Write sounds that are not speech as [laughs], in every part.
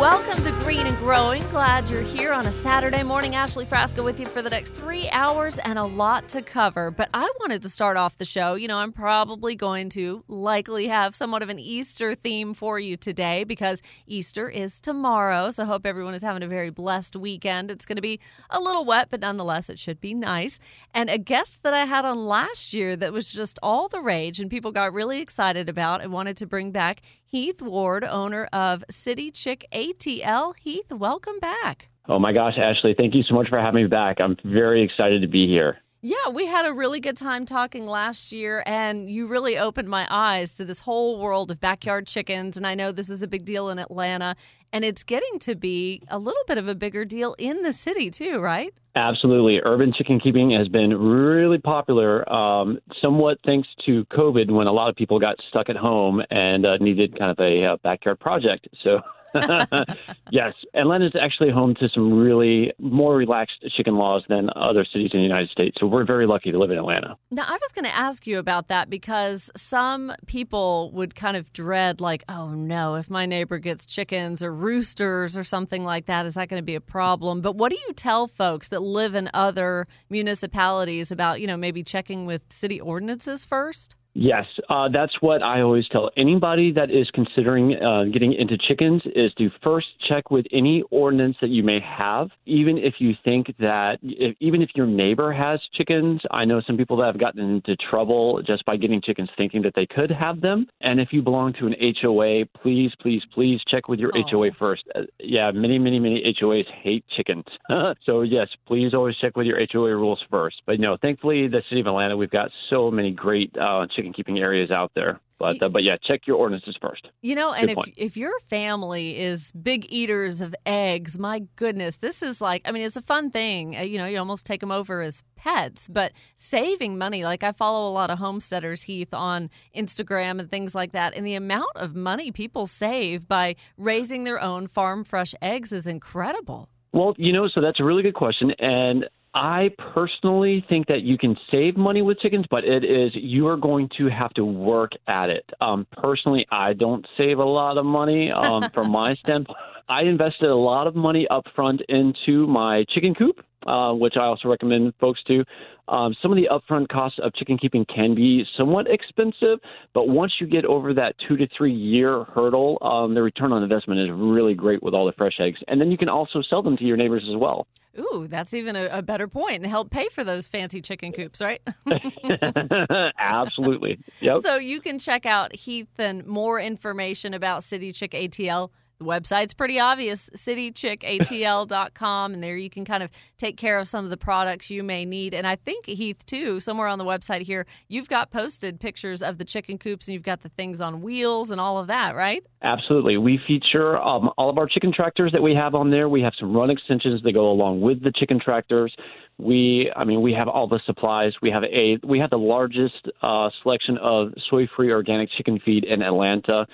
Welcome to Green and Growing. Glad you're here on a Saturday morning. Ashley Frasca with you for the next three hours and a lot to cover. But I wanted to start off the show. You know, I'm probably going to likely have somewhat of an Easter theme for you today because Easter is tomorrow. So I hope everyone is having a very blessed weekend. It's going to be a little wet, but nonetheless, it should be nice. And a guest that I had on last year that was just all the rage and people got really excited about and wanted to bring back Heath Ward, owner of City Chick ATL. Heath, welcome back. Oh my gosh, Ashley, thank you so much for having me back. I'm very excited to be here. Yeah, we had a really good time talking last year, and you really opened my eyes to this whole world of backyard chickens. And I know this is a big deal in Atlanta, and it's getting to be a little bit of a bigger deal in the city, too, right? Absolutely. Urban chicken keeping has been really popular, um, somewhat thanks to COVID when a lot of people got stuck at home and uh, needed kind of a uh, backyard project. So, [laughs] [laughs] yes, Atlanta is actually home to some really more relaxed chicken laws than other cities in the United States. So, we're very lucky to live in Atlanta. Now, I was going to ask you about that because some people would kind of dread, like, oh no, if my neighbor gets chickens or roosters or something like that, is that going to be a problem? But what do you tell folks that live in other municipalities about, you know, maybe checking with city ordinances first? Yes, uh, that's what I always tell anybody that is considering uh, getting into chickens is to first check with any ordinance that you may have, even if you think that, if, even if your neighbor has chickens. I know some people that have gotten into trouble just by getting chickens thinking that they could have them. And if you belong to an HOA, please, please, please check with your Oh. HOA first. Uh, yeah, many, many, many HOAs hate chickens. [laughs] so, yes, please always check with your HOA rules first. But no, thankfully, the city of Atlanta, we've got so many great uh, chicken keeping areas out there. But, uh, but yeah, check your ordinances first. You know, and Good if point. if your family is big eaters of eggs, my goodness, this is like I mean, it's a fun thing. Uh, You know, you almost take them over as pets, but saving money. Like I follow a lot of homesteaders, Heath, on Instagram and things like that, and the amount of money people save by raising their own farm fresh eggs is incredible. Well, you know, so that's a really good question. And I personally think that you can save money with chickens, but it is you are going to have to work at it. Um, personally, I don't save a lot of money um, from my [laughs] standpoint. I invested a lot of money up front into my chicken coop, uh, which I also recommend folks do. Um, some of the upfront costs of chicken keeping can be somewhat expensive, but once you get over that two to three year hurdle, um, the return on investment is really great with all the fresh eggs. And then you can also sell them to your neighbors as well. Ooh, that's even a, a better point and help pay for those fancy chicken coops, right? [laughs] [laughs] Absolutely. Yep. So you can check out Heath and more information about City Chick ATL. The website's pretty obvious, citychickatl.com. And there you can kind of take care of some of the products you may need. And I think, Heath, too, somewhere on the website here, you've got posted pictures of the chicken coops and you've got the things on wheels and all of that, right? Absolutely. We feature um, all of our chicken tractors that we have on there. We have some run extensions that go along with the chicken tractors. We, I mean, we have all the supplies. We have a, we have the largest uh, selection of soy-free organic chicken feed in Atlanta.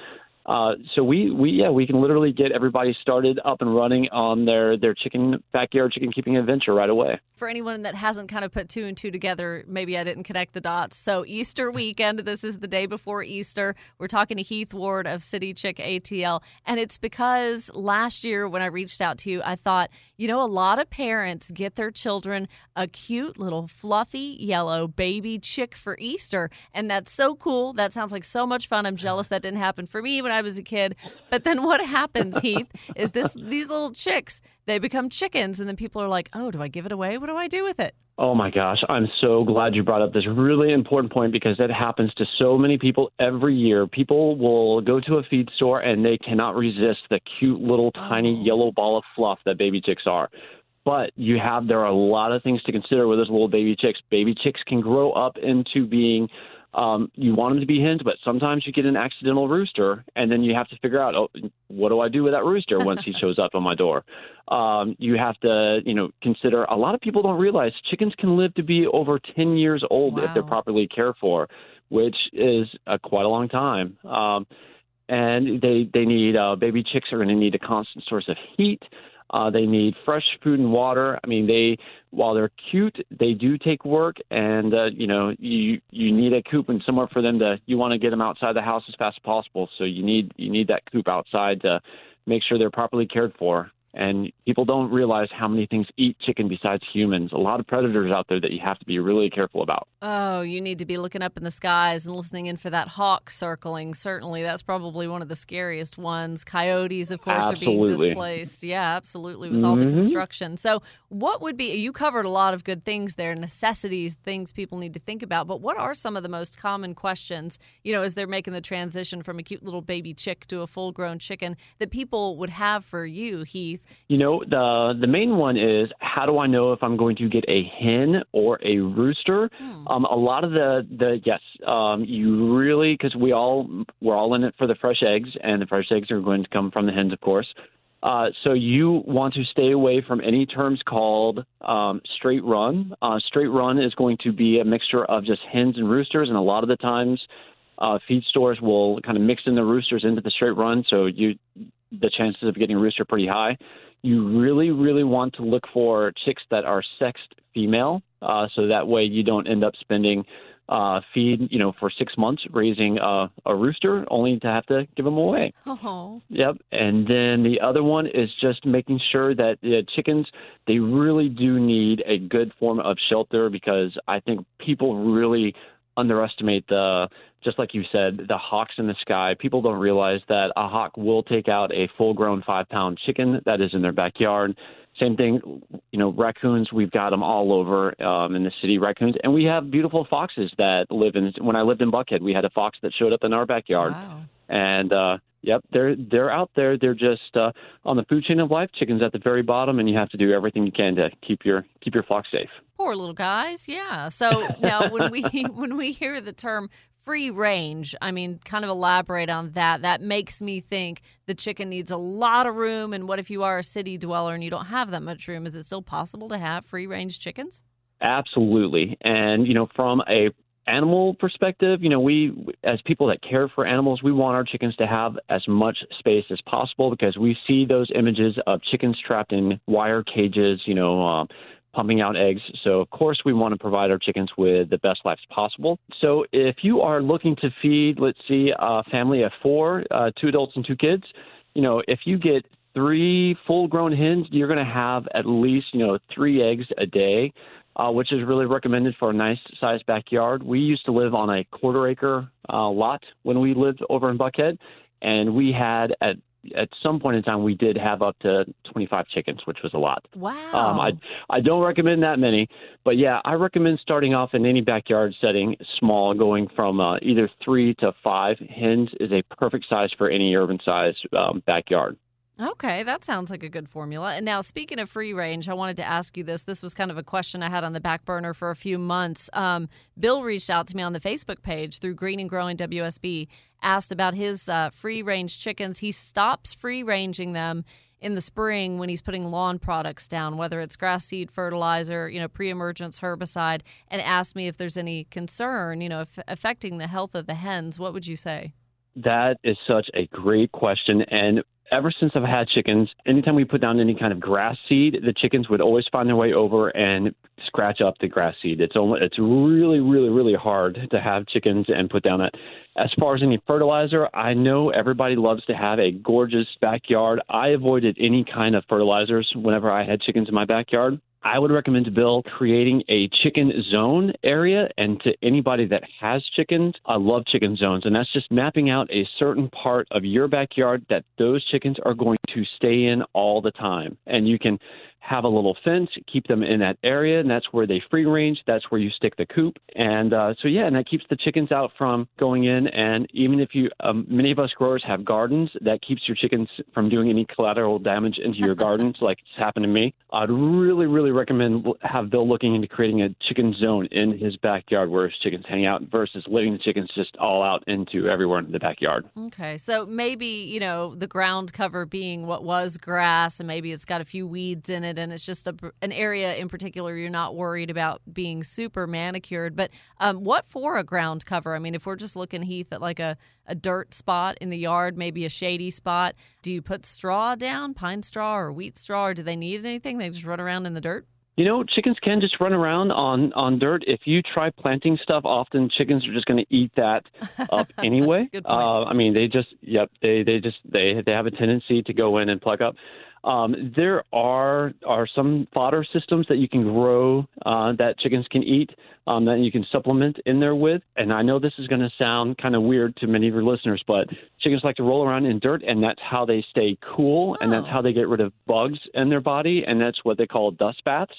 Uh, so we, we yeah we can literally get everybody started up and running on their their chicken backyard chicken keeping adventure right away. For anyone that hasn't kind of put two and two together, maybe I didn't connect the dots. So Easter weekend, this is the day before Easter. We're talking to Heath Ward of City Chick ATL, and it's because last year when I reached out to you, I thought you know a lot of parents get their children a cute little fluffy yellow baby chick for Easter, and that's so cool. That sounds like so much fun. I'm jealous that didn't happen for me when I was a kid. But then what happens, Heath, is this these little chicks they become chickens, and then people are like, "Oh, do I give it away? What do I do with it?" Oh my gosh, I'm so glad you brought up this really important point because that happens to so many people every year. People will go to a feed store and they cannot resist the cute little tiny oh. yellow ball of fluff that baby chicks are. But you have there are a lot of things to consider with those little baby chicks. Baby chicks can grow up into being um, you want them to be hens, but sometimes you get an accidental rooster, and then you have to figure out, oh, what do I do with that rooster once he [laughs] shows up on my door? Um, you have to, you know, consider. A lot of people don't realize chickens can live to be over 10 years old if they're properly cared for, which is uh, quite a long time. Um, and they they need uh, baby chicks are going to need a constant source of heat. Uh, they need fresh food and water. I mean, they while they're cute, they do take work, and uh, you know you you need a coop and somewhere for them to. You want to get them outside the house as fast as possible, so you need you need that coop outside to make sure they're properly cared for. And people don't realize how many things eat chicken besides humans. A lot of predators out there that you have to be really careful about. Oh, you need to be looking up in the skies and listening in for that hawk circling. Certainly, that's probably one of the scariest ones. Coyotes, of course, are being displaced. Yeah, absolutely, with all the Mhm. construction. So, what would be, you covered a lot of good things there, necessities, things people need to think about. But what are some of the most common questions, you know, as they're making the transition from a cute little baby chick to a full grown chicken that people would have for you, Heath? You know, the the main one is how do I know if I'm going to get a hen or a rooster? Um, a lot of the the yes, um, you really because we all we're all in it for the fresh eggs, and the fresh eggs are going to come from the hens, of course. Uh, so you want to stay away from any terms called um, straight run. Uh, straight run is going to be a mixture of just hens and roosters, and a lot of the times, uh, feed stores will kind of mix in the roosters into the straight run, so you the chances of getting a rooster are pretty high. You really, really want to look for chicks that are sexed female, uh, so that way you don't end up spending uh, feed, you know, for six months raising uh, a rooster, only to have to give them away. Oh, Yep. And then the other one is just making sure that the chickens they really do need a good form of shelter because I think people really underestimate the just like you said the hawks in the sky. People don't realize that a hawk will take out a full-grown five-pound chicken that is in their backyard. Same thing, you know, raccoons. We've got them all over um, in the city, raccoons, and we have beautiful foxes that live in. When I lived in Buckhead, we had a fox that showed up in our backyard wow. and uh yep they're they're out there they're just uh on the food chain of life chickens at the very bottom and you have to do everything you can to keep your keep your flock safe Poor little guys. Yeah. So now when we [laughs] when we hear the term free range, I mean, kind of elaborate on that. That makes me think the chicken needs a lot of room. And what if you are a city dweller and you don't have that much room? Is it still possible to have free range chickens? absolutely and you know from a animal perspective you know we as people that care for animals we want our chickens to have as much space as possible because we see those images of chickens trapped in wire cages you know um, pumping out eggs. So, of course, we want to provide our chickens with the best lives possible. So, if you are looking to feed, let's see, a family of four, uh, two adults and two kids, you know, if you get three full grown hens, you're going to have at least, you know, three eggs a day. Uh, which is really recommended for a nice sized backyard. We used to live on a quarter acre uh, lot when we lived over in Buckhead, and we had at at some point in time we did have up to 25 chickens, which was a lot. Wow. Um, I I don't recommend that many, but yeah, I recommend starting off in any backyard setting small, going from uh, either three to five hens is a perfect size for any urban size um, backyard. Okay, that sounds like a good formula. And now, speaking of free range, I wanted to ask you this. This was kind of a question I had on the back burner for a few months. Um, Bill reached out to me on the Facebook page through Green and Growing WSB, asked about his uh, free range chickens. He stops free ranging them in the spring when he's putting lawn products down, whether it's grass seed fertilizer, you know, pre-emergence herbicide, and asked me if there's any concern, you know, affecting the health of the hens. What would you say? That is such a great question. And ever since I've had chickens, anytime we put down any kind of grass seed, the chickens would always find their way over and scratch up the grass seed. It's only it's really, really, really hard to have chickens and put down that. As far as any fertilizer, I know everybody loves to have a gorgeous backyard. I avoided any kind of fertilizers whenever I had chickens in my backyard. I would recommend to Bill creating a chicken zone area. And to anybody that has chickens, I love chicken zones. And that's just mapping out a certain part of your backyard that those chickens are going to stay in all the time. And you can have a little fence, keep them in that area, and that's where they free range. That's where you stick the coop, and uh, so yeah, and that keeps the chickens out from going in. And even if you, um, many of us growers have gardens, that keeps your chickens from doing any collateral damage into your gardens, [laughs] like it's happened to me. I'd really, really recommend have Bill looking into creating a chicken zone in his backyard where his chickens hang out, versus letting the chickens just all out into everywhere in the backyard. Okay, so maybe you know the ground cover being what was grass, and maybe it's got a few weeds in it, and it's just a, an area in particular you're not worried about being super manicured. But um, what for a ground cover? I mean, if we're just looking Heath at like a a dirt spot in the yard, maybe a shady spot, do you put straw down, pine straw or wheat straw, or do they need anything? They just run around in the dirt. You know, chickens can just run around on on dirt. If you try planting stuff, often chickens are just going to eat that up [laughs] anyway. Uh, I mean, they just yep, they they just they they have a tendency to go in and pluck up. Um, there are are some fodder systems that you can grow uh, that chickens can eat um, that you can supplement in there with. And I know this is going to sound kind of weird to many of your listeners, but chickens like to roll around in dirt, and that's how they stay cool, and that's Oh. how they get rid of bugs in their body, and that's what they call dust baths.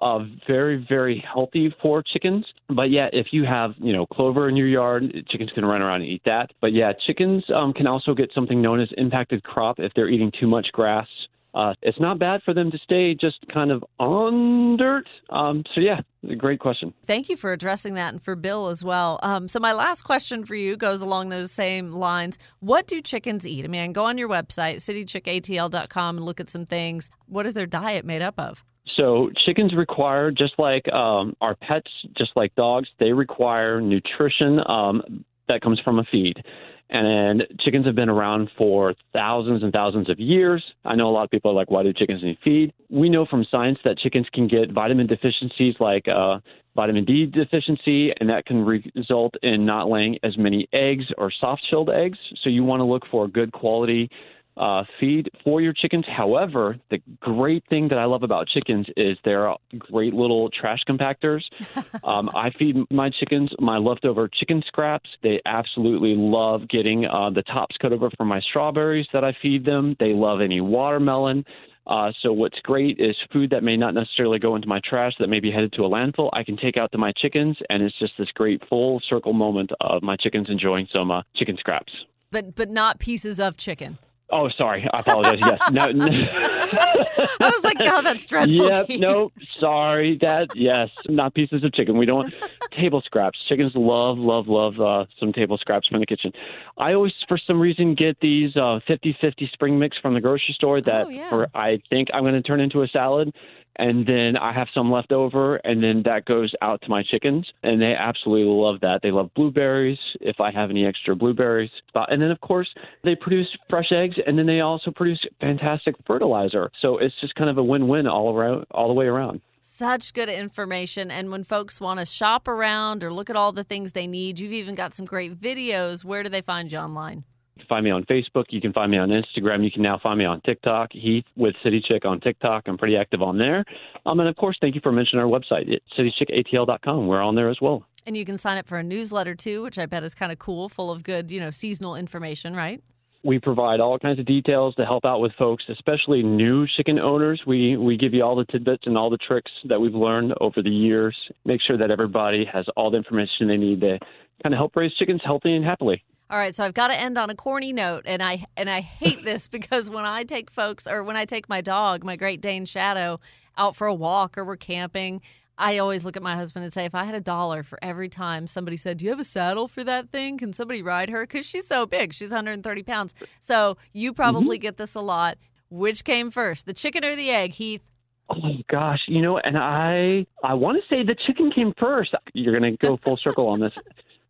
Uh, very very healthy for chickens. But yeah, if you have you know clover in your yard, chickens can run around and eat that. But yeah, chickens um, can also get something known as impacted crop if they're eating too much grass. Uh, it's not bad for them to stay just kind of on dirt. Um, so yeah, great question. Thank you for addressing that and for Bill as well. Um, so, my last question for you goes along those same lines. What do chickens eat? I mean, I go on your website, citychickatl.com, and look at some things. What is their diet made up of? So chickens require, just like um, our pets, just like dogs, they require nutrition um, that comes from a feed. And chickens have been around for thousands and thousands of years. I know a lot of people are like, why do chickens need feed? We know from science that chickens can get vitamin deficiencies like uh, vitamin D deficiency, and that can re- result in not laying as many eggs or soft shelled eggs. So you want to look for good quality uh, feed for your chickens. However, the great thing that I love about chickens is they're great little trash compactors. [laughs] um, I feed my chickens my leftover chicken scraps. They absolutely love getting uh, the tops cut over from my strawberries that I feed them. They love any watermelon. Uh, so what's great is food that may not necessarily go into my trash that may be headed to a landfill. I can take out to my chickens, and it's just this great full circle moment of my chickens enjoying some uh, chicken scraps. But but not pieces of chicken. Oh, sorry. I apologize. Yes. No. [laughs] no. I was like, oh, that's dreadful. Yep. Keith. No. Sorry. That. Yes. Not pieces of chicken. We don't want table scraps. Chickens love, love, love uh, some table scraps from the kitchen. I always, for some reason, get these uh, 50-50 spring mix from the grocery store that Oh, yeah. for, I think I'm going to turn into a salad. And then I have some left over, and then that goes out to my chickens, and they absolutely love that. They love blueberries if I have any extra blueberries. And then, of course, they produce fresh eggs, and then they also produce fantastic fertilizer. So it's just kind of a win-win all around, all the way around. Such good information. And when folks want to shop around or look at all the things they need, you've even got some great videos. Where do they find you online? You can find me on Facebook. You can find me on Instagram. You can now find me on TikTok. Heath with City Chick on TikTok. I'm pretty active on there. Um, and of course, thank you for mentioning our website, it's citychickatl.com. We're on there as well. And you can sign up for a newsletter too, which I bet is kind of cool, full of good, you know, seasonal information, right? We provide all kinds of details to help out with folks, especially new chicken owners. We we give you all the tidbits and all the tricks that we've learned over the years. Make sure that everybody has all the information they need to kind of help raise chickens healthy and happily. All right, so I've got to end on a corny note, and I and I hate [laughs] this because when I take folks or when I take my dog, my Great Dane Shadow, out for a walk or we're camping, I always look at my husband and say, if I had a dollar for every time somebody said, "Do you have a saddle for that thing? Can somebody ride her?" Because she's so big, she's 130 pounds. So you mm-hmm. probably get this a lot. Which came first, the chicken or the egg, Heath? Oh my gosh, you know, and I I want to say the chicken came first. You're going to go full circle on this.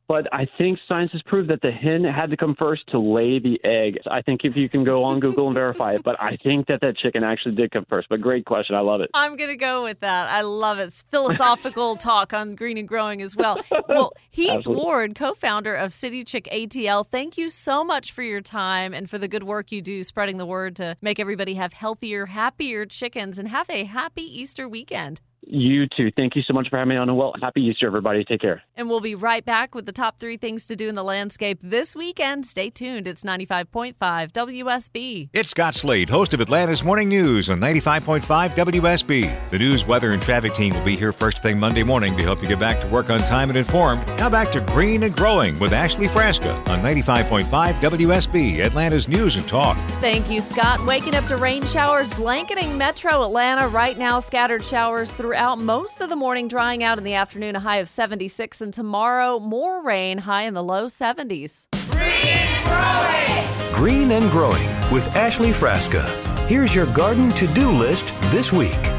But I think science has proved that the hen had to come first to lay the egg. I think if you can go on Google and verify it, but I think that that chicken actually did come first. But great question. I love it. I'm going to go with that. I love it. It's philosophical [laughs] talk on green and growing as well. Well, Heath Absolutely. Ward, co founder of City Chick ATL, thank you so much for your time and for the good work you do spreading the word to make everybody have healthier, happier chickens and have a happy Easter weekend. You too. Thank you so much for having me on. Well, happy Easter, everybody. Take care. And we'll be right back with the top three things to do in the landscape this weekend. Stay tuned. It's 95.5 WSB. It's Scott Slade, host of Atlanta's Morning News on 95.5 WSB. The news, weather, and traffic team will be here first thing Monday morning to help you get back to work on time and informed. Now back to Green and Growing with Ashley Frasca on 95.5 WSB, Atlanta's News and Talk. Thank you, Scott. Waking up to rain showers blanketing metro Atlanta right now. Scattered showers throughout most of the morning, drying out in the afternoon, a high of 76. And tomorrow, more rain, high in the low 70s. Green and Growing with Ashley Frasca. Here's your garden to do list this week.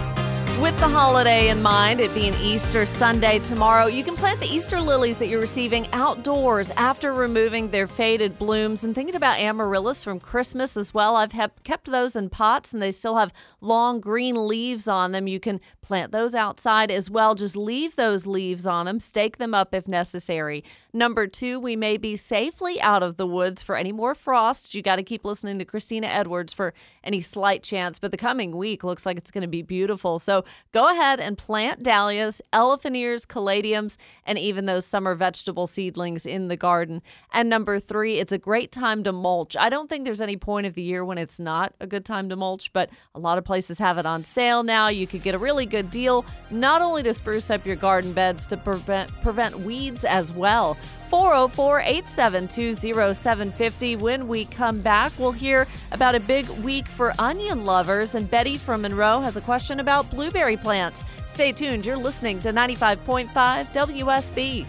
With the holiday in mind, it being Easter Sunday tomorrow, you can plant the Easter lilies that you're receiving outdoors after removing their faded blooms. And thinking about amaryllis from Christmas as well, I've kept those in pots and they still have long green leaves on them. You can plant those outside as well. Just leave those leaves on them, stake them up if necessary. Number two, we may be safely out of the woods for any more frosts. You got to keep listening to Christina Edwards for any slight chance, but the coming week looks like it's going to be beautiful. So go ahead and plant dahlias, elephant ears, caladiums, and even those summer vegetable seedlings in the garden. And number three, it's a great time to mulch. I don't think there's any point of the year when it's not a good time to mulch, but a lot of places have it on sale now. You could get a really good deal, not only to spruce up your garden beds, to prevent, prevent weeds as well. 404 872 0750. When we come back, we'll hear about a big week for onion lovers. And Betty from Monroe has a question about blueberry plants. Stay tuned. You're listening to 95.5 WSB.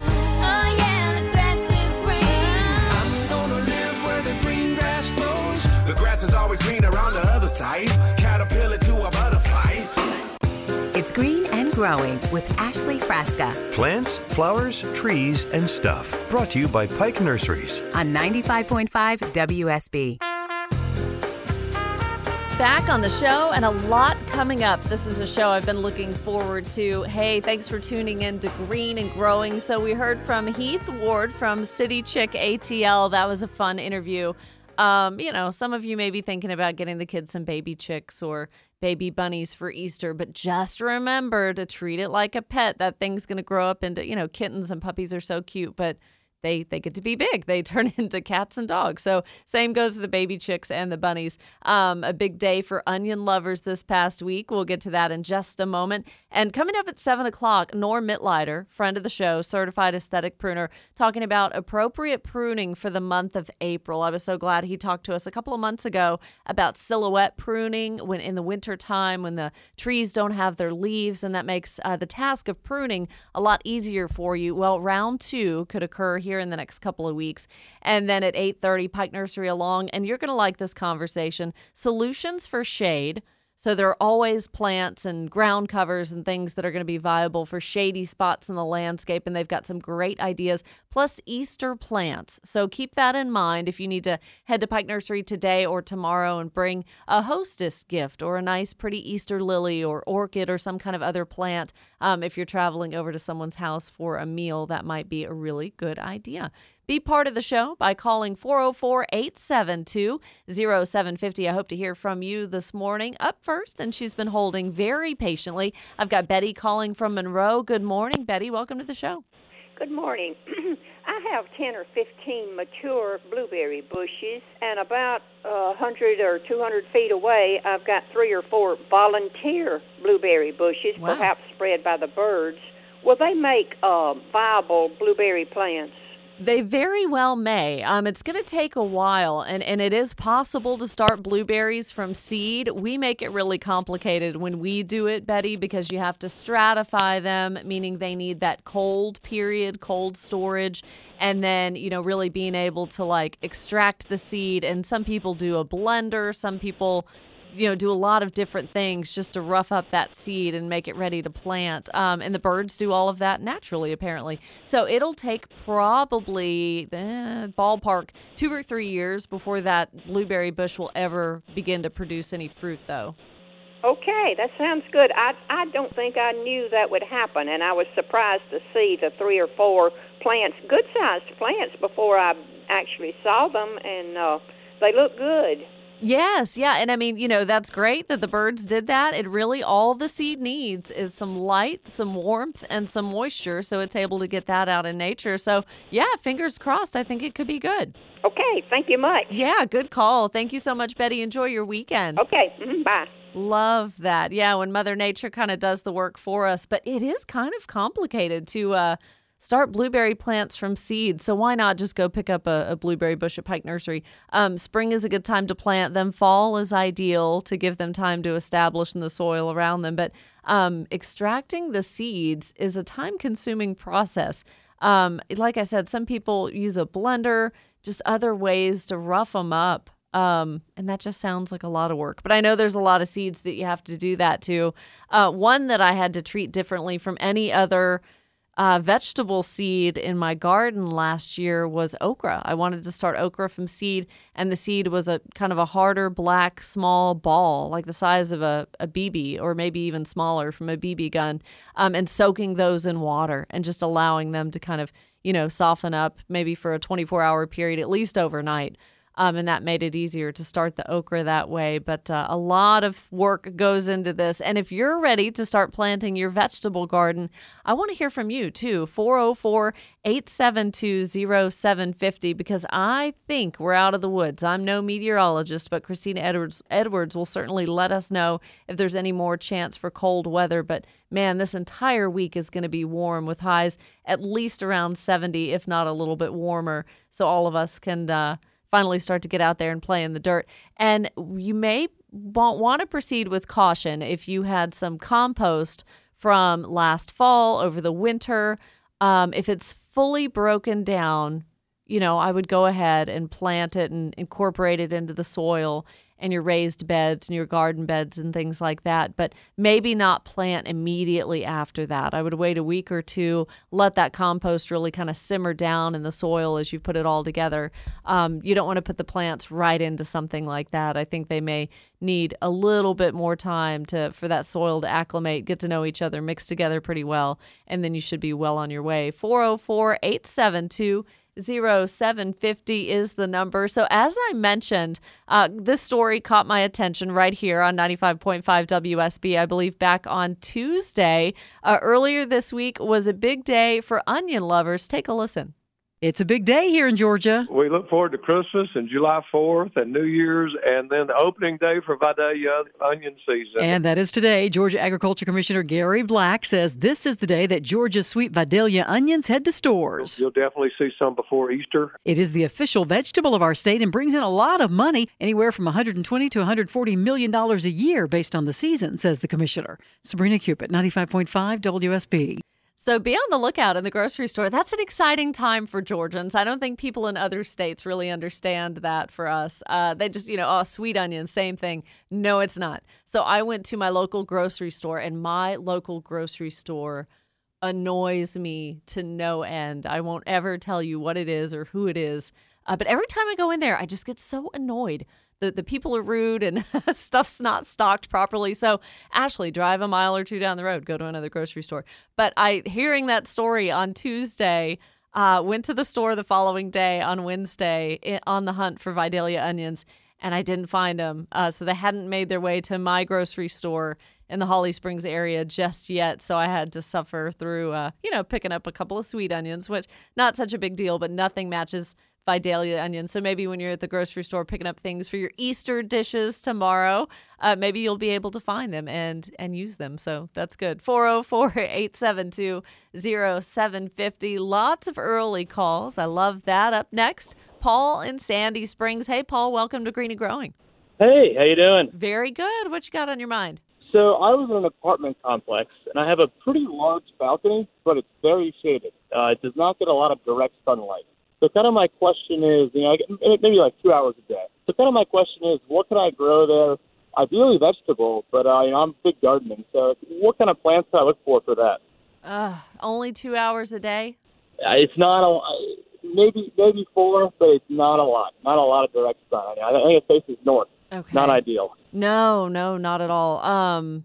Oh yeah, the grass is green. I'm gonna live where the green grass grows. The grass is always greener on the other side. Caterpillar to a butterfly. It's Green and Growing with Ashley Frasca Plants, flowers, trees, and stuff. Brought to you by Pike Nurseries. on 95.5 WSB. Back on the show and a lot coming up. This is a show I've been looking forward to. Hey, thanks for tuning in to Green and Growing. So, we heard from Heath Ward from City Chick ATL. That was a fun interview. Um, you know, some of you may be thinking about getting the kids some baby chicks or baby bunnies for Easter, but just remember to treat it like a pet. That thing's going to grow up into, you know, kittens and puppies are so cute, but they they get to be big. They [laughs] turn into cats and dogs. So same goes to the baby chicks and the bunnies. Um, a big day for onion lovers this past week. We'll get to that in just a moment. And coming up at seven o'clock, Norm Mitleider, friend of the show, certified aesthetic pruner, talking about appropriate pruning for the month of April. I was so glad he talked to us a couple of months ago about silhouette pruning when in the winter time when the trees don't have their leaves, and that makes uh, the task of pruning a lot easier for you. Well, round two could occur here in the next couple of weeks, and then at 8:30, Pike Nursery along, and you're going to like this conversation. Solutions for shade. So there are always plants and ground covers and things that are going to be viable for shady spots in the landscape, and they've got some great ideas, plus Easter plants. So keep that in mind if you need to head to Pike Nursery today or tomorrow and bring a hostess gift or a nice, pretty Easter lily or orchid or some kind of other plant. Um, if you're traveling over to someone's house for a meal, that might be a really good idea. Be part of the show by calling 404 872 0750. I hope to hear from you this morning. Up first, and she's been holding very patiently. I've got Betty calling from Monroe. Good morning, Betty. Welcome to the show. Good morning. [clears throat] I have 10 or 15 mature blueberry bushes, and about uh, 100 or 200 feet away, I've got three or four volunteer blueberry bushes, Wow. perhaps spread by the birds. Will they make uh, viable blueberry plants? They very well may. Um, it's going to take a while, and, and it is possible to start blueberries from seed. We make it really complicated when we do it, Betty, because you have to stratify them, meaning they need that cold period, cold storage, and then, you know, really being able to like extract the seed. And some people do a blender, some people you know, do a lot of different things just to rough up that seed and make it ready to plant. Um, and the birds do all of that naturally, apparently. So it'll take probably eh, ballpark two or three years before that blueberry bush will ever begin to produce any fruit, though. Okay, that sounds good. I I don't think I knew that would happen, and I was surprised to see the three or four plants, good sized plants, before I actually saw them, and uh, they look good. Yes, yeah. And I mean, you know, that's great that the birds did that. It really, all the seed needs is some light, some warmth, and some moisture. So it's able to get that out in nature. So, yeah, fingers crossed. I think it could be good. Okay, thank you much. Yeah, good call. Thank you so much, Betty. Enjoy your weekend. Okay, mhm, bye. Love that. Yeah, when Mother Nature kind of does the work for us, but it is kind of complicated to uh, start blueberry plants from seed. So why not just go pick up a, a blueberry bush at Pike Nursery? Um, spring is a good time to plant them. Fall is ideal to give them time to establish in the soil around them. But um, extracting the seeds is a time-consuming process. Um, like I said, some people use a blender, just other ways to rough them up. Um, and that just sounds like a lot of work. But I know there's a lot of seeds that you have to do that to. Uh, one that I had to treat differently from any other uh, vegetable seed in my garden last year was okra. I wanted to start okra from seed, and the seed was a kind of a harder black small ball, like the size of a, a BB or maybe even smaller from a BB gun, um, and soaking those in water and just allowing them to kind of, you know, soften up maybe for a 24 hour period, at least overnight. Um, and that made it easier to start the okra that way. But uh, a lot of work goes into this. And if you're ready to start planting your vegetable garden, I want to hear from you too. 404 872 0750 because I think we're out of the woods. I'm no meteorologist, but Christina Edwards, Edwards will certainly let us know if there's any more chance for cold weather. But man, this entire week is going to be warm with highs at least around 70, if not a little bit warmer. So all of us can. Uh, finally start to get out there and play in the dirt. And you may want to proceed with caution if you had some compost from last fall over the winter. Um, if it's fully broken down, you know, I would go ahead and plant it and incorporate it into the soil and your raised beds and your garden beds and things like that, but maybe not plant immediately after that. I would wait a week or two, let that compost really kind of simmer down in the soil as you've put it all together. Um, you don't want to put the plants right into something like that. I think they may need a little bit more time to for that soil to acclimate, get to know each other, mix together pretty well, and then you should be well on your way. 404 872 0750 is the number. So, as I mentioned, uh, this story caught my attention right here on 95.5 WSB, I believe back on Tuesday. Uh, earlier this week was a big day for onion lovers. Take a listen. It's a big day here in Georgia. We look forward to Christmas and July 4th and New Year's and then the opening day for Vidalia onion season. And that is today. Georgia Agriculture Commissioner Gary Black says this is the day that Georgia's sweet Vidalia onions head to stores. You'll definitely see some before Easter. It is the official vegetable of our state and brings in a lot of money, anywhere from 120 to 140 million dollars a year based on the season, says the commissioner. Sabrina Cupit, 95.5 WSB. So be on the lookout in the grocery store. That's an exciting time for Georgians. I don't think people in other states really understand that for us. Uh, they just, you know, oh, sweet onions, same thing. No, it's not. So I went to my local grocery store, and my local grocery store annoys me to no end. I won't ever tell you what it is or who it is. Uh, but every time I go in there, I just get so annoyed. The, the people are rude and [laughs] stuff's not stocked properly. So, Ashley, drive a mile or two down the road, go to another grocery store. But I, hearing that story on Tuesday, uh, went to the store the following day on Wednesday i- on the hunt for Vidalia onions, and I didn't find them. Uh, so they hadn't made their way to my grocery store in the Holly Springs area just yet. So I had to suffer through, uh, you know, picking up a couple of sweet onions, which not such a big deal, but nothing matches Vidalia onions. So maybe when you're at the grocery store picking up things for your Easter dishes tomorrow, uh, maybe you'll be able to find them and and use them. So that's good. 404-872-0750. Lots of early calls. I love that. Up next, Paul in Sandy Springs. Hey Paul, welcome to Green and Growing. Hey, how you doing? Very good. What you got on your mind? So I live in an apartment complex, and I have a pretty large balcony, but it's very shaded. Uh, it does not get a lot of direct sunlight. So kind of my question is, you know, maybe like two hours a day. So kind of my question is, what can I grow there ideally vegetable, but uh, you know, I'm big gardening. So, what kind of plants can I look for for that? Uh, only two hours a day? Uh, It's not a maybe maybe four, but it's not a lot. Not a lot of direct sun. I think it faces north. Okay. Not ideal. No, no, not at all. Um,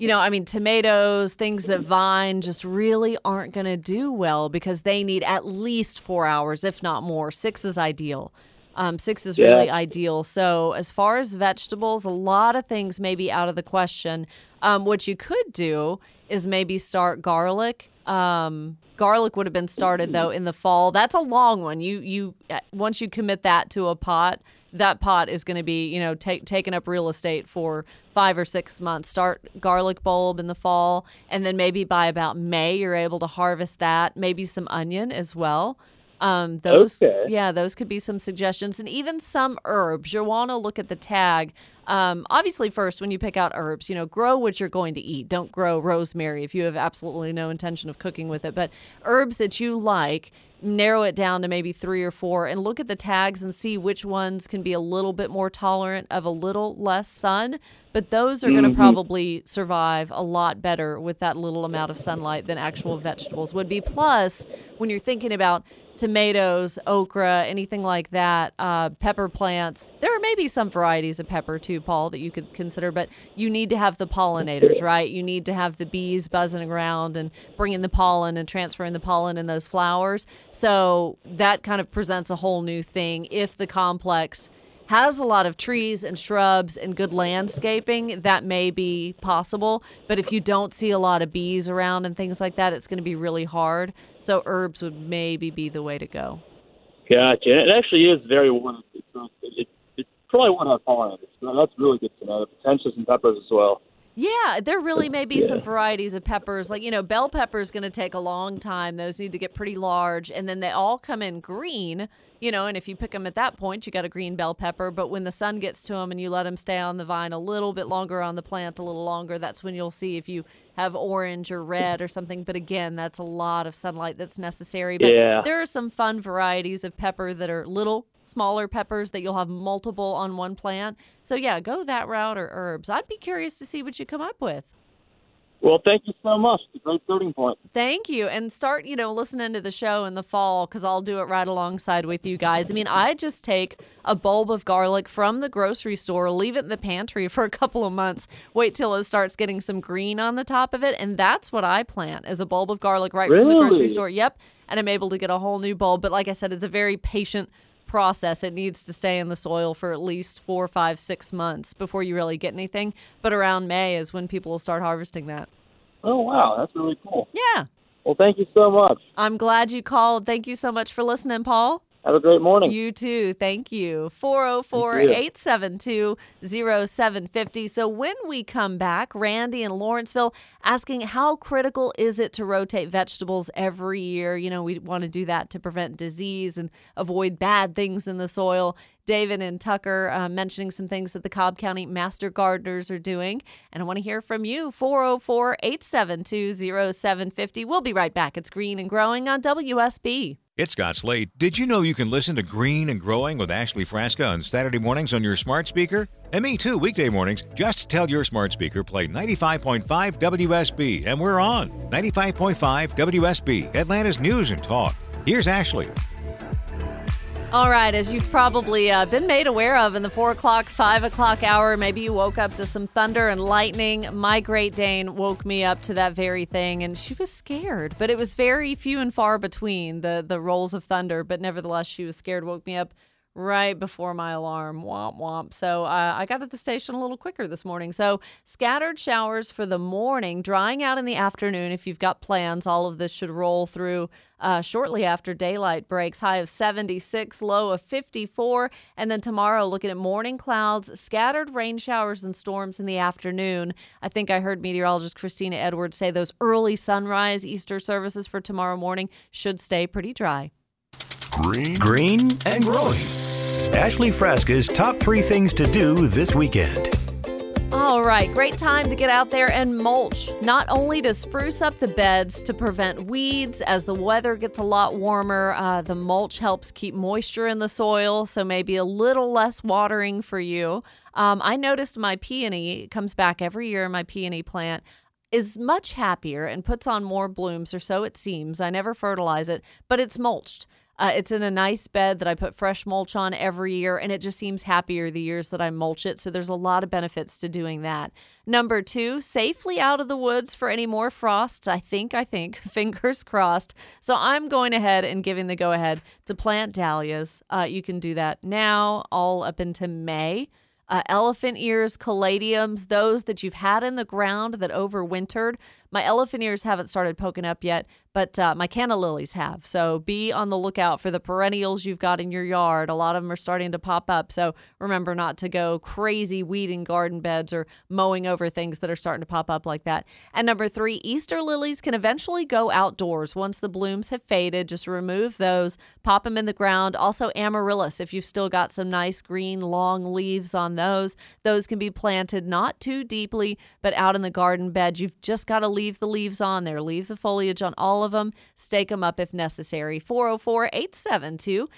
you know, I mean, tomatoes, things that vine just really aren't going to do well because they need at least four hours, if not more. Six is ideal. Um, six is really ideal. So, as far as vegetables, a lot of things may be out of the question. Um, what you could do is maybe start garlic. Um, garlic would have been started though in the fall. That's a long one. You you uh, once you commit that to a pot, that pot is going to be you know take taking up real estate for five or six months. Start garlic bulb in the fall, and then maybe by about May you're able to harvest that. Maybe some onion as well. Um, those, Okay. yeah, those could be some suggestions, and even some herbs. You'll want to look at the tag. Um, obviously, first when you pick out herbs, you know, grow what you're going to eat. Don't grow rosemary if you have absolutely no intention of cooking with it. But herbs that you like, narrow it down to maybe three or four, and look at the tags and see which ones can be a little bit more tolerant of a little less sun. But those are going to probably survive a lot better with that little amount of sunlight than actual vegetables would be. Plus, when you're thinking about tomatoes, okra, anything like that, uh, pepper plants. There are maybe some varieties of pepper too, Paul, that you could consider, but you need to have the pollinators, right? You need to have the bees buzzing around and bringing the pollen and transferring the pollen in those flowers. So that kind of presents a whole new thing if the complex has a lot of trees and shrubs and good landscaping, that may be possible. But if you don't see a lot of bees around and things like that, it's going to be really hard. So herbs would maybe be the way to go. Gotcha. It actually is very it probably would have pollinators. So uh, that's really good to know. The potentials and peppers as well. Yeah, there really may be some varieties of peppers. Like, you know, bell pepper is going to take a long time. Those need to get pretty large. And then they all come in green, you know, and if you pick them at that point, you got a green bell pepper. But when the sun gets to them and you let them stay on the vine a little bit longer, on the plant a little longer, that's when you'll see if you have orange or red or something. But again, that's a lot of sunlight that's necessary. But Yeah. there are some fun varieties of pepper that are little smaller peppers that you'll have multiple on one plant. So yeah, go that route or herbs. I'd be curious to see what you come up with. Well, thank you so much. It's a great starting point. Thank you. And start, you know, listening to the show in the fall because I'll do it right alongside with you guys. I mean, I just take a bulb of garlic from the grocery store, leave it in the pantry for a couple of months, wait till it starts getting some green on the top of it. And that's what I plant is a bulb of garlic right from the grocery store. Yep. And I'm able to get a whole new bulb. But like I said, it's a very patient process. It needs to stay in the soil for at least four, five, six months before you really get anything. But around May is when people will start harvesting that. Oh, wow. That's really cool. Yeah. Well, thank you so much. I'm glad you called. Thank you so much for listening, Paul. Have a great morning. You too. Thank you. 404 872 0750. So when we come back, Randy in Lawrenceville asking how critical is it to rotate vegetables every year? You know, we want to do that to prevent disease and avoid bad things in the soil. David and Tucker uh, mentioning some things that the Cobb County Master Gardeners are doing. And I want to hear from you. 404 872 0750. We'll be right back. It's Green and Growing on WSB. It's Scott Slade. Did you know you can listen to Green and Growing with Ashley Frasca on Saturday mornings on your smart speaker? And me too, weekday mornings. Just tell your smart speaker play 95.5 WSB, and we're on 95.5 WSB, Atlanta's News and Talk. Here's Ashley. All right, as you've probably uh, been made aware of in the four o'clock, five o'clock hour, maybe you woke up to some thunder and lightning. My Great Dane woke me up to that very thing, and she was scared, but it was very few and far between the the rolls of thunder. But nevertheless, she was scared. Woke me up right before my alarm. Womp womp. So uh, I got to the station a little quicker this morning. So scattered showers for the morning, drying out in the afternoon. If you've got plans, all of this should roll through uh, shortly after daylight breaks. High of 76, low of 54. And then tomorrow, looking at morning clouds, scattered rain showers and storms in the afternoon. I think I heard meteorologist Christina Edwards say those early sunrise Easter services for tomorrow morning should stay pretty dry. Green, green and growing. Ashley Frasca's top three things to do this weekend. All right, great time to get out there and mulch. Not only to spruce up the beds to prevent weeds as the weather gets a lot warmer, uh, the mulch helps keep moisture in the soil, so maybe a little less watering for you. Um, I noticed my peony comes back every year. My peony plant is much happier and puts on more blooms, or so it seems. I never fertilize it, but it's mulched. Uh, it's in a nice bed that I put fresh mulch on every year, and it just seems happier the years that I mulch it. So there's a lot of benefits to doing that. Number two, safely out of the woods for any more frosts. I think, I think, [laughs] fingers crossed. So I'm going ahead and giving the go ahead to plant dahlias. Uh, you can do that now, all up into May uh, elephant ears, caladiums, those that you've had in the ground that overwintered. My elephant ears haven't started poking up yet, but uh, my canna lilies have. So be on the lookout for the perennials you've got in your yard. A lot of them are starting to pop up. So remember not to go crazy weeding garden beds or mowing over things that are starting to pop up like that. And number three, Easter lilies can eventually go outdoors once the blooms have faded. Just remove those, pop them in the ground. Also, amaryllis, if you've still got some nice green long leaves on those, those can be planted not too deeply, but out in the garden bed. You've just got to leave the leaves on there, leave the foliage on all of them, stake them up if necessary. 404 872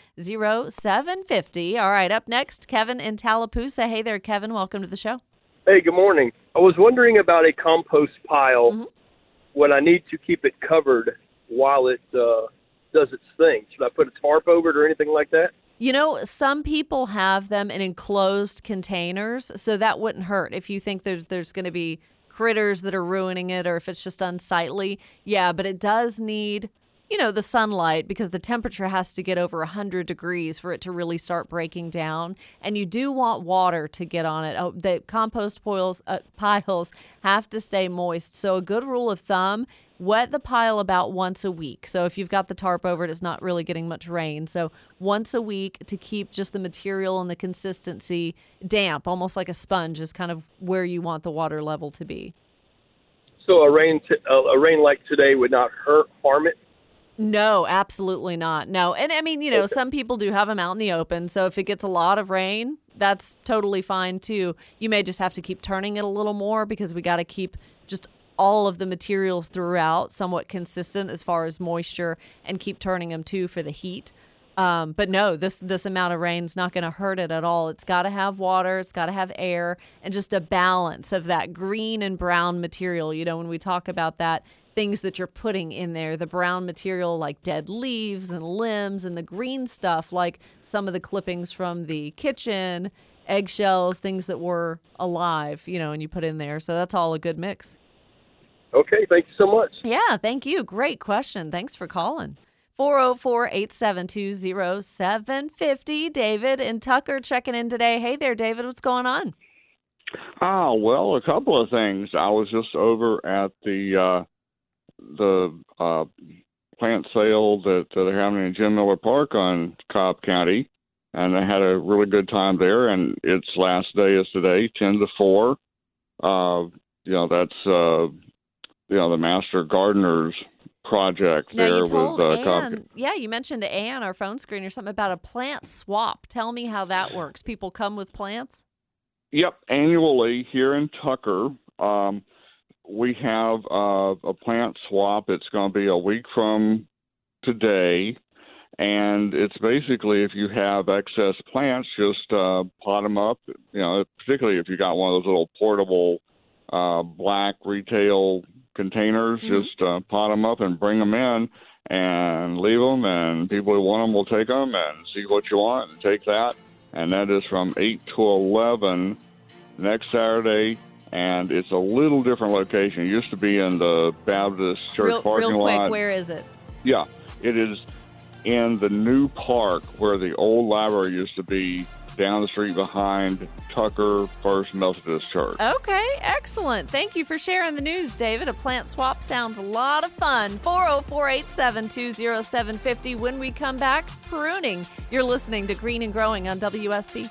0750. All right, up next, Kevin in Tallapoosa. Hey there, Kevin. Welcome to the show. Hey, good morning. I was wondering about a compost pile Mm-hmm. when I need to keep it covered while it uh, does its thing. Should I put a tarp over it or anything like that? You know, some people have them in enclosed containers, so that wouldn't hurt if you think there's there's going to be critters that are ruining it or if it's just unsightly. Yeah, but it does need, you know, the sunlight because the temperature has to get over 100 degrees for it to really start breaking down. And you do want water to get on it. Oh, the compost piles, uh, piles have to stay moist. So a good rule of thumb wet the pile about once a week. So if you've got the tarp over it, it's not really getting much rain. So once a week to keep just the material and the consistency damp, almost like a sponge, is kind of where you want the water level to be. So a rain t- a rain like today would not hurt harm it. No, absolutely not. No. And I mean, you know, some people do have them out in the open. So if it gets a lot of rain, that's totally fine too. You may just have to keep turning it a little more because we got to keep just all of the materials throughout somewhat consistent as far as moisture and keep turning them too for the heat. Um, but no, this this amount of rain's not going to hurt it at all. It's got to have water, it's got to have air, and just a balance of that green and brown material. You know, when we talk about that, things that you're putting in there, the brown material like dead leaves and limbs, and the green stuff like some of the clippings from the kitchen, eggshells, things that were alive. You know, and you put in there. So that's all a good mix. Okay, thank you so much. Yeah, thank you. Great question. Thanks for calling. 404 872 0750. David and Tucker checking in today. Hey there, David. What's going on? Ah, well, a couple of things. I was just over at the uh the uh plant sale that, that they're having in Jim Miller Park on Cobb County and I had a really good time there and its last day is today, ten to four. Uh you know, that's uh you know, the Master Gardeners project Now there you told with uh Cobb yeah, you mentioned to Ann, our phone screen, or something about a plant swap. Tell me how that works. People come with plants? Yep, annually here in Tucker, um, we have uh, a plant swap. It's going to be a week from today, and it's basically if you have excess plants, just uh, pot them up. You know, particularly if you got one of those little portable uh, black retail containers, just uh, pot them up and bring them in. And leave them, and people who want them will take them and see what you want and take that and that is from 8 to 11 next Saturday. And it's a little different location. It used to be in the Baptist Church real, parking real quick, lot. where is it? Yeah, it is in the new park where the old library used to be, down the street behind Tucker First Methodist Church. Okay, excellent. Thank you for sharing the news, David. A plant swap sounds a lot of fun. 404 872 0750. When we come back, pruning. You're listening to Green and Growing on WSB.